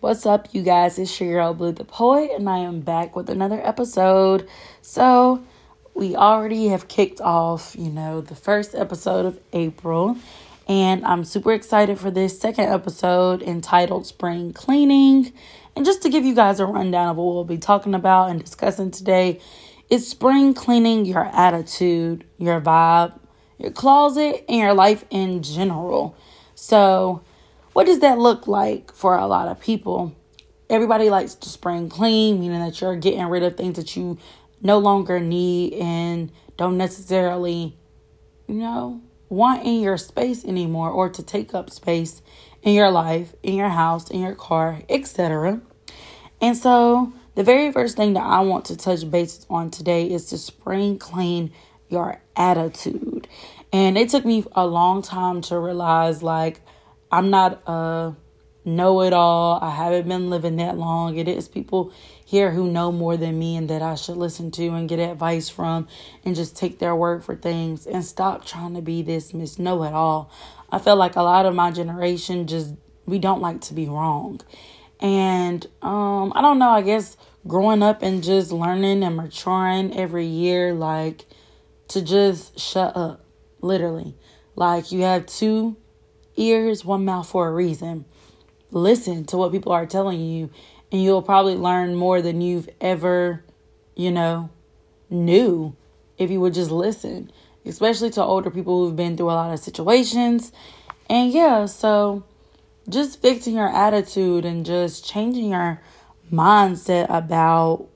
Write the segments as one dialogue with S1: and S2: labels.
S1: What's up, you guys? It's your girl Blue the Poet, and I am back with another episode. So, we already have kicked off, you know, the first episode of April, and I'm super excited for this second episode entitled Spring Cleaning. And just to give you guys a rundown of what we'll be talking about and discussing today, is spring cleaning your attitude, your vibe, your closet, and your life in general. So, what does that look like for a lot of people? Everybody likes to spring clean, meaning that you're getting rid of things that you no longer need and don't necessarily, you know, want in your space anymore or to take up space in your life, in your house, in your car, etc. And so, the very first thing that I want to touch bases on today is to spring clean your attitude. And it took me a long time to realize like I'm not a know it all. I haven't been living that long. It is people here who know more than me and that I should listen to and get advice from and just take their word for things and stop trying to be this Miss Know It All. I feel like a lot of my generation just we don't like to be wrong. And um I don't know, I guess growing up and just learning and maturing every year like to just shut up literally. Like you have two ears, one mouth for a reason. Listen to what people are telling you, and you'll probably learn more than you've ever, you know, knew if you would just listen, especially to older people who've been through a lot of situations. And yeah, so just fixing your attitude and just changing your mindset about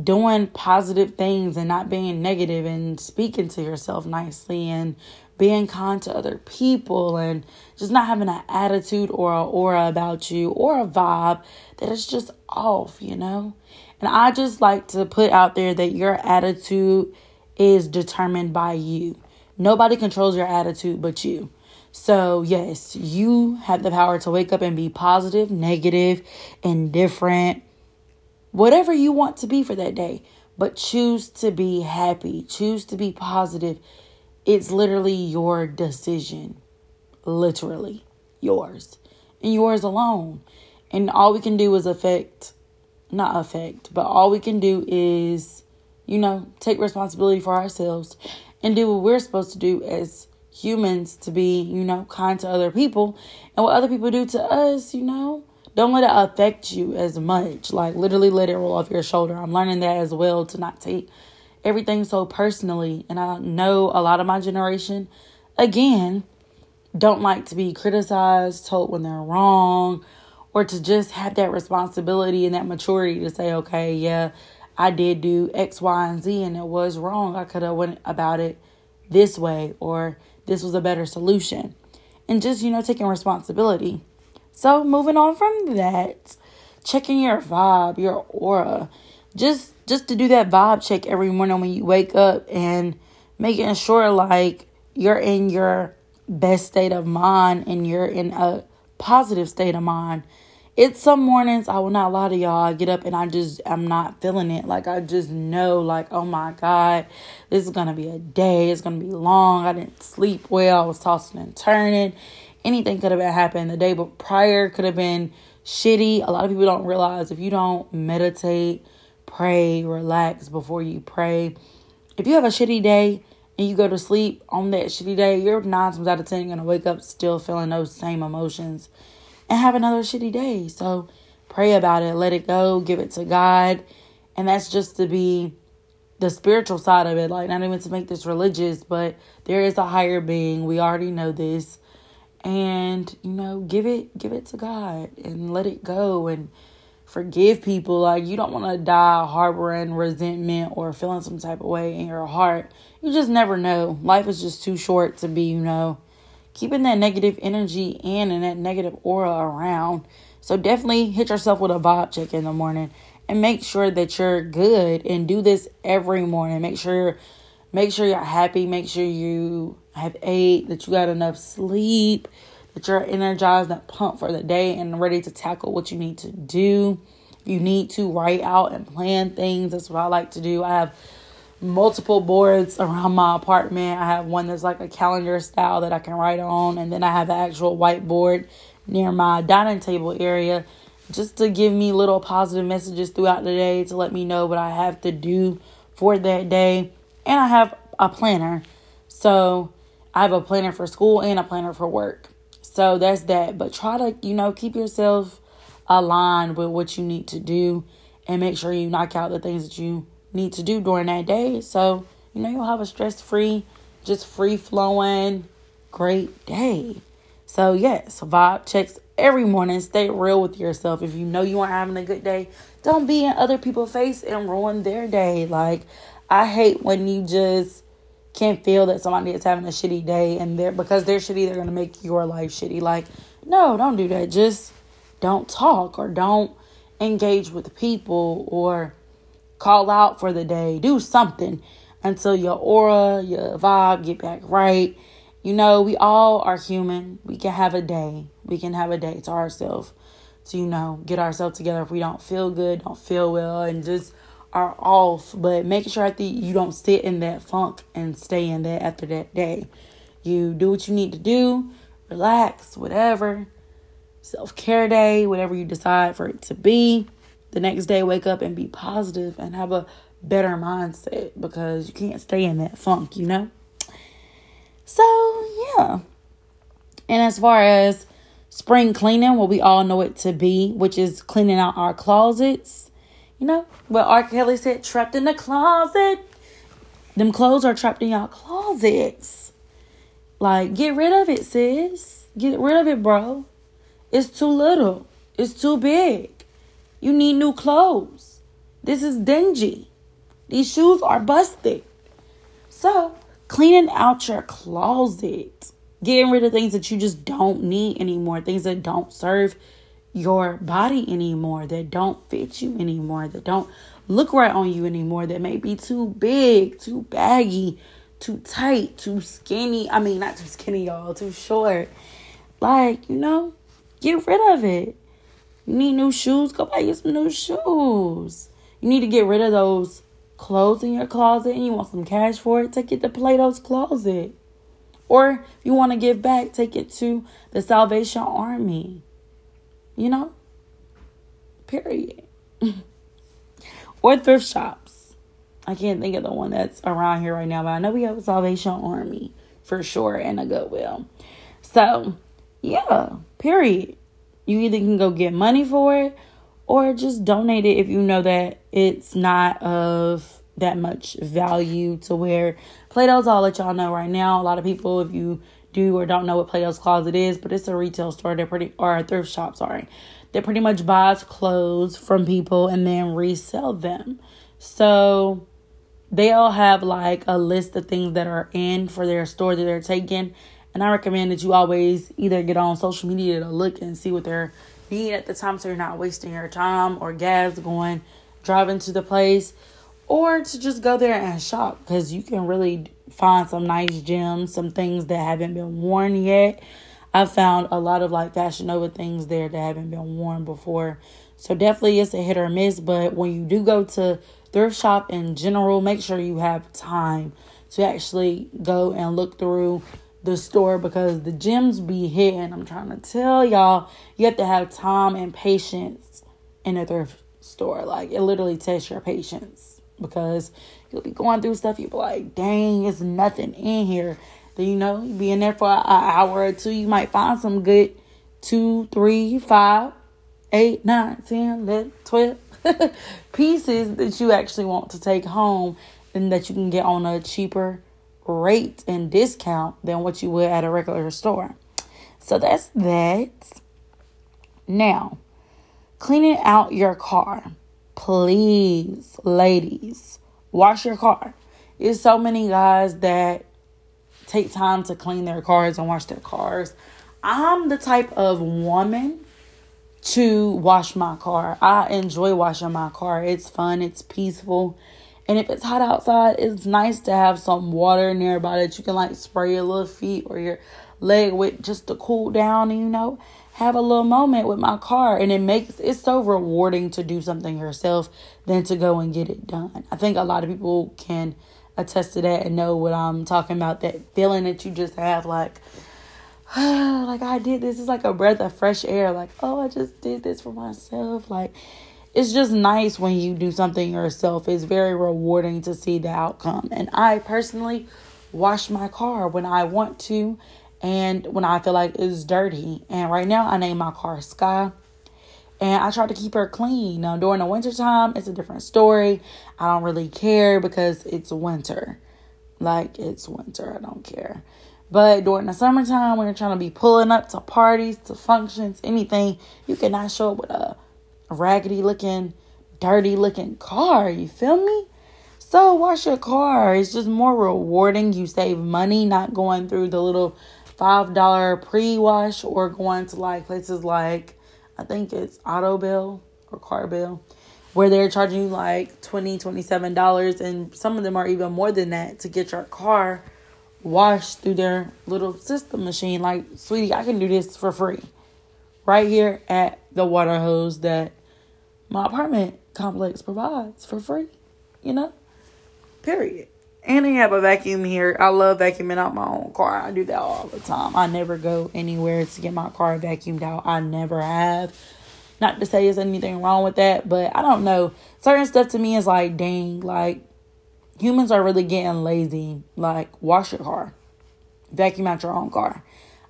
S1: doing positive things and not being negative and speaking to yourself nicely and being kind to other people and just not having an attitude or an aura about you or a vibe that is just off, you know? And I just like to put out there that your attitude is determined by you. Nobody controls your attitude but you. So, yes, you have the power to wake up and be positive, negative, indifferent, whatever you want to be for that day. But choose to be happy, choose to be positive, it's literally your decision. Literally yours. And yours alone. And all we can do is affect, not affect, but all we can do is, you know, take responsibility for ourselves and do what we're supposed to do as humans to be, you know, kind to other people. And what other people do to us, you know, don't let it affect you as much. Like, literally let it roll off your shoulder. I'm learning that as well to not take everything so personally. And I know a lot of my generation, again, don't like to be criticized, told when they're wrong, or to just have that responsibility and that maturity to say, okay, yeah, I did do X, Y, and Z and it was wrong. I could have went about it this way or this was a better solution. And just, you know, taking responsibility. So moving on from that, checking your vibe, your aura. Just just to do that vibe check every morning when you wake up and making sure like you're in your best state of mind and you're in a positive state of mind. It's some mornings I will not lie to y'all. I get up and I just I'm not feeling it. Like I just know like oh my god, this is gonna be a day. It's gonna be long. I didn't sleep well. I was tossing and turning. Anything could have happening the day but prior could have been shitty. A lot of people don't realize if you don't meditate pray, relax before you pray. If you have a shitty day and you go to sleep on that shitty day, you're nine times out of ten gonna wake up still feeling those same emotions and have another shitty day. So pray about it, let it go, give it to God. And that's just to be the spiritual side of it, like not even to make this religious, but there is a higher being. We already know this. And, you know, give it give it to God and let it go and forgive people. Like, you don't want to die harboring resentment or feeling some type of way in your heart. You just never know. Life is just too short to be, you know, keeping that negative energy in and that negative aura around. So, definitely hit yourself with a vibe check in the morning and make sure that you're good and do this every morning. Make sure make sure you're happy, make sure you have ate, that you got enough sleep, that you're energized and pumped for the day and ready to tackle what you need to do. If you need to write out and plan things, that's what I like to do. I have multiple boards around my apartment. I have one that's like a calendar style that I can write on, and then I have the actual whiteboard near my dining table area just to give me little positive messages throughout the day to let me know what I have to do for that day. And I have a planner. So I have a planner for school and a planner for work. So that's that. But try to, you know, keep yourself aligned with what you need to do and make sure you knock out the things that you need to do during that day. So, you know, you'll have a stress free, just free flowing, great day. So, yes, vibe checks every morning. Stay real with yourself. If you know you aren't having a good day, don't be in other people's face and ruin their day. Like, I hate when you just can't feel that somebody is having a shitty day and they're because they're shitty, they're gonna make your life shitty. Like, no, don't do that. Just don't talk or don't engage with people or call out for the day. Do something until your aura, your vibe get back right. You know, we all are human. We can have a day. We can have a day to ourselves to, you know, get ourselves together if we don't feel good, don't feel well, and just are off. But make sure that you don't sit in that funk and stay in that after that day. You do what you need to do, relax, whatever. Self care day, whatever you decide for it to be. The next day, wake up and be positive and have a better mindset because you can't stay in that funk, you know? So, yeah. And as far as spring cleaning, what we all know it to be, which is cleaning out our closets, you know, what R. Kelly said, trapped in the closet. Them clothes are trapped in your closets. Like, get rid of it, sis. Get rid of it, bro. It's too little. It's too big. You need new clothes. This is dingy. These shoes are busted. So, cleaning out your closet, getting rid of things that you just don't need anymore, things that don't serve your body anymore, that don't fit you anymore, that don't look right on you anymore, that may be too big, too baggy, too tight, too skinny. I mean, not too skinny, y'all, too short. Like, you know, get rid of it. You need new shoes, go buy you some new shoes. You need to get rid of those clothes in your closet and you want some cash for it, take it to Plato's Closet. Or if you want to give back, take it to the Salvation Army. You know? Period. or thrift shops. I can't think of the one that's around here right now, but I know we have a Salvation Army for sure and a Goodwill. So, yeah, period. You either can go get money for it or just donate it if you know that it's not of that much value to where Plato's I'll let y'all know right now. A lot of people if you do or don't know what Plato's Closet is, but it's a retail store. They're pretty or a thrift shop, sorry. They pretty much buys clothes from people and then resell them. So they all have like a list of things that are in for their store that they're taking. And I recommend that you always either get on social media to look and see what they're needing at the time so you're not wasting your time or gas going driving to the place or to just go there and shop because you can really find some nice gems, some things that haven't been worn yet. I found a lot of like Fashion Nova things there that haven't been worn before. So definitely it's a hit or miss, but when you do go to thrift shop in general, make sure you have time to actually go and look through the store because the gems be hidden. I'm trying to tell y'all, you have to have time and patience in a thrift store. Like it literally tests your patience because you'll be going through stuff. You'll be like, dang, it's nothing in here. Then you know, you be in there for an hour or two. You might find some good two, three, five, eight, nine, ten, eleven, twelve pieces that you actually want to take home and that you can get on a cheaper rate and discount than what you would at a regular store. So that's that. Now, cleaning out your car. Please, ladies, wash your car. There's so many guys that take time to clean their cars and wash their cars. I'm the type of woman to wash my car. I enjoy washing my car. It's fun, it's peaceful. And if it's hot outside, it's nice to have some water nearby that you can like spray your little feet or your leg with just to cool down you know, have a little moment with my car. And it makes it's so rewarding to do something yourself than to go and get it done. I think a lot of people can attest to that and know what I'm talking about. That feeling that you just have like like I did this. is like a breath of fresh air. Like, oh, I just did this for myself. Like, it's just nice when you do something yourself. It's very rewarding to see the outcome. And I personally wash my car when I want to and when I feel like it's dirty. And right now, I name my car Sky. And I try to keep her clean. Now, during the winter time, it's a different story. I don't really care because it's winter. Like, it's winter. I don't care. But during the summertime, when you're trying to be pulling up to parties, to functions, anything, you cannot show up with a raggedy looking, dirty looking car. You feel me? So wash your car. It's just more rewarding. You save money not going through the little five dollar pre wash or going to like places like I think it's Autobell or Car Bill where they're charging you like 20 27 dollars and some of them are even more than that to get your car washed through their little system machine. Like, sweetie, I can do this for free right here at the water hose that my apartment complex provides for free, you know? Period. And I have a vacuum here. I love vacuuming out my own car. I do that all the time. I never go anywhere to get my car vacuumed out. I never have. Not to say there's anything wrong with that, but I don't know. Certain stuff to me is like, dang, like humans are really getting lazy. Like, wash your car, vacuum out your own car.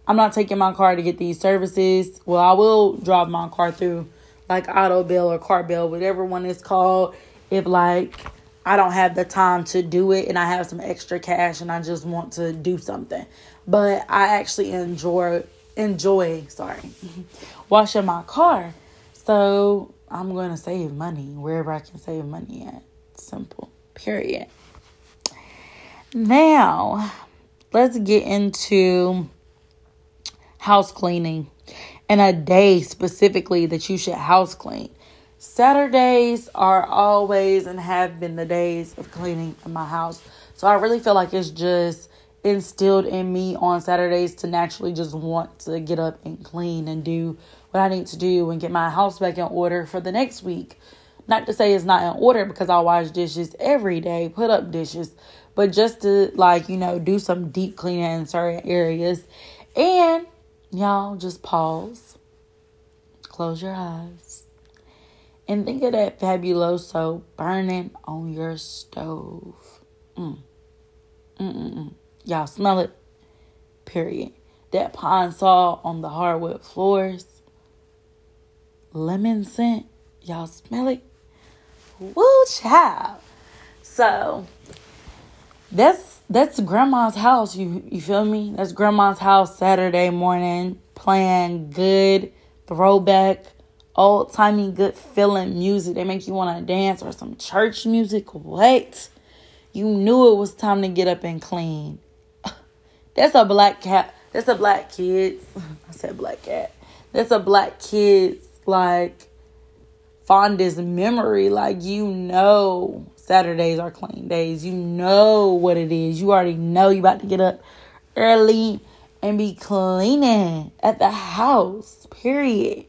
S1: I'm not taking my car to get these services. Well, I will drive my car through like Autobell or Car Bill, whatever one is called. If like I don't have the time to do it and I have some extra cash and I just want to do something. But I actually enjoy enjoy, sorry, washing my car. So I'm going to save money wherever I can save money at. Simple. Period. Now, let's get into house cleaning and a day specifically that you should house clean. Saturdays are always and have been the days of cleaning my house. So I really feel like it's just instilled in me on Saturdays to naturally just want to get up and clean and do what I need to do and get my house back in order for the next week. Not to say it's not in order because I wash dishes every day, put up dishes, but just to like, you know, do some deep cleaning in certain areas. And y'all just pause, close your eyes, and think of that fabuloso burning on your stove. Mm. Mm-mm-mm. Y'all smell it? Period. That Pine-Sol on the hardwood floors. Lemon scent. Y'all smell it? Woo, child. So that's that's grandma's house. You you feel me? That's grandma's house Saturday morning playing good throwback, old timey, good feeling music. They make you want to dance or some church music. What? You knew it was time to get up and clean. That's a black cat. That's a black kid. I said black cat. That's a black kid like fondest memory. Like, you know, Saturdays are clean days. You know what it is. You already know you about to get up early and be cleaning at the house, period.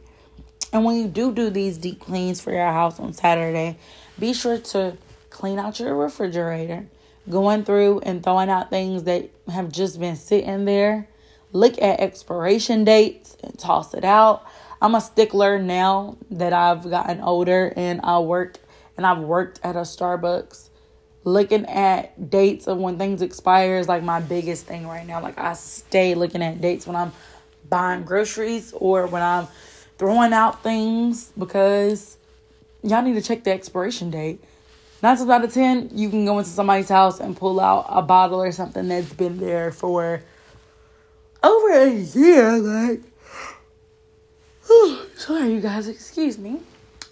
S1: And when you do do these deep cleans for your house on Saturday, be sure to clean out your refrigerator, going through and throwing out things that have just been sitting there. Look at expiration dates and toss it out. I'm a stickler now that I've gotten older and I work and I've worked at a Starbucks. Looking at dates of when things expire is like my biggest thing right now. Like I stay looking at dates when I'm buying groceries or when I'm throwing out things because y'all need to check the expiration date. Nine times out of ten, you can go into somebody's house and pull out a bottle or something that's been there for over a year. Like sorry, you guys, excuse me.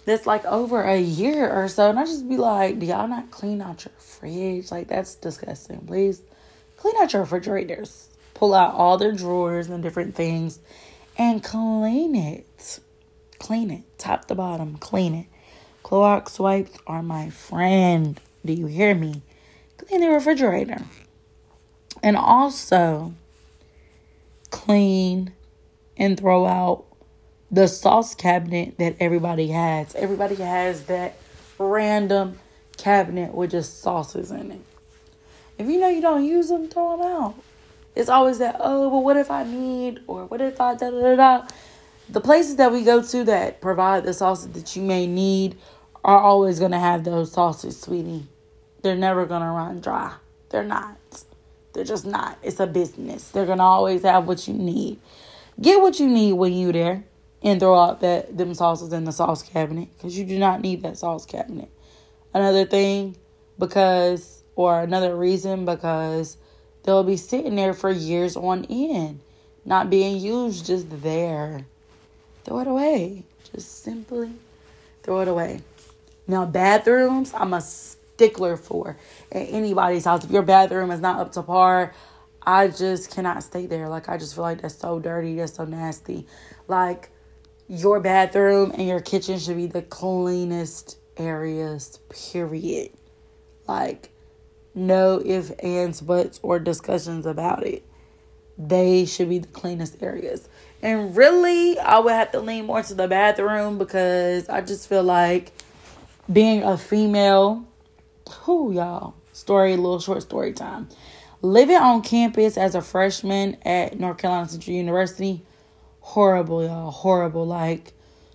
S1: That's like over a year or so. And I just be like, do y'all not clean out your fridge? Like, that's disgusting. Please clean out your refrigerators. Pull out all the drawers and different things and clean it. Clean it, top to bottom, clean it. Clorox wipes are my friend. Do you hear me? Clean the refrigerator. And also clean and throw out the sauce cabinet that everybody has. Everybody has that random cabinet with just sauces in it. If you know you don't use them, throw them out. It's always that, oh, but what if I need, or what if I da da da. The places that we go to that provide the sauces that you may need are always going to have those sauces, sweetie. They're never going to run dry. They're not. They're just not. It's a business. They're going to always have what you need. Get what you need when you there and throw out that them sauces in the sauce cabinet because you do not need that sauce cabinet. Another thing, because or another reason because they'll be sitting there for years on end, not being used, just there. Throw it away. Just simply throw it away. Now, bathrooms, I'm a stickler for at anybody's house. If your bathroom is not up to par, I just cannot stay there. Like, I just feel like that's so dirty, that's so nasty. Like, your bathroom and your kitchen should be the cleanest areas, period. Like, no ifs, ands, buts, or discussions about it. They should be the cleanest areas. And really, I would have to lean more to the bathroom because I just feel like being a female, who y'all, story, little short story time. Living on campus as a freshman at North Carolina Central University, horrible, y'all, horrible. Like,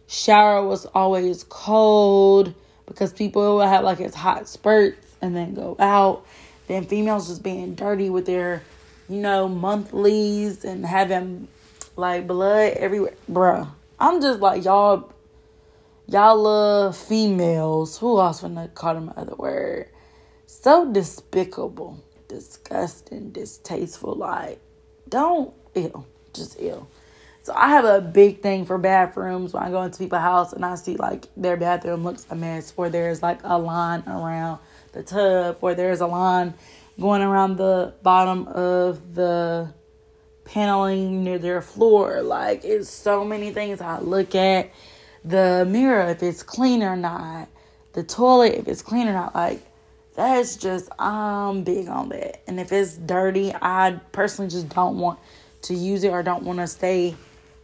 S1: shower was always cold because people would have like its hot spurts and then go out. Then females just being dirty with their, you know, monthlies and having like blood everywhere. Bruh. I'm just like y'all y'all love females. Who else gonna call them other word? So despicable, disgusting, distasteful. Like, don't ill. Just ill. So I have a big thing for bathrooms when I go into people's house and I see like their bathroom looks a mess or there's like a line around the tub or there's a line going around the bottom of the paneling near their floor. Like it's so many things I look at. The mirror, if it's clean or not. The toilet, if it's clean or not. Like that's just I'm big on that. And if it's dirty, I personally just don't want to use it or don't want to stay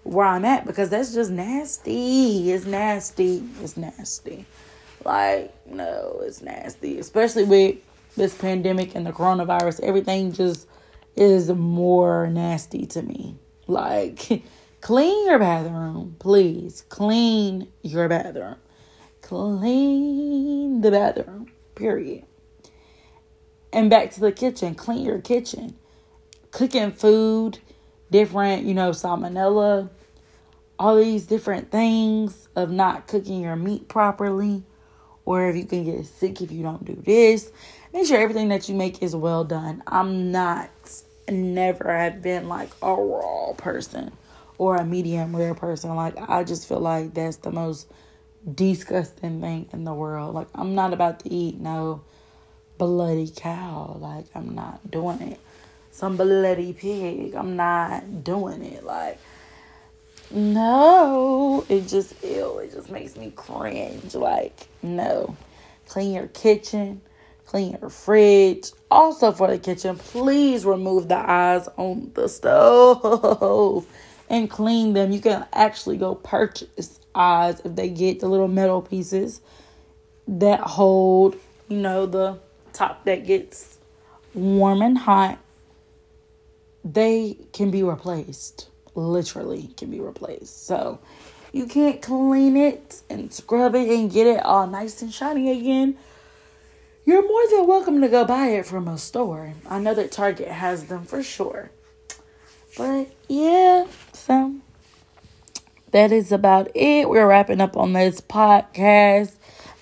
S1: where I'm at because that's just nasty. It's nasty. It's nasty. Like, no, it's nasty. Especially with this pandemic and the coronavirus. Everything just is more nasty to me. Like, clean your bathroom, please. Clean your bathroom. Clean the bathroom, period. And back to the kitchen. Clean your kitchen. Cooking food different, you know, salmonella, all these different things of not cooking your meat properly, or if you can get sick if you don't do this. Make sure everything that you make is well done. I'm not, never have been like a raw person or a medium rare person. Like, I just feel like that's the most disgusting thing in the world. Like, I'm not about to eat no bloody cow. Like, I'm not doing it some bloody pig. I'm not doing it. Like, no, it just ill. It just makes me cringe. Like, no. Clean your kitchen, clean your fridge. Also, for the kitchen, please remove the eyes on the stove and clean them. You can actually go purchase eyes if they get the little metal pieces that hold, you know, the top that gets warm and hot they can be replaced. Literally can be replaced. So you can't clean it and scrub it and get it all nice and shiny again. You're more than welcome to go buy it from a store. I know that Target has them for sure. But yeah, so that is about it. We're wrapping up on this podcast.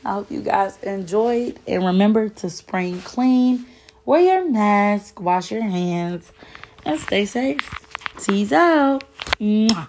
S1: I hope you guys enjoyed and remember to spring clean, wear your mask, wash your hands and stay safe. Tease out. Mwah.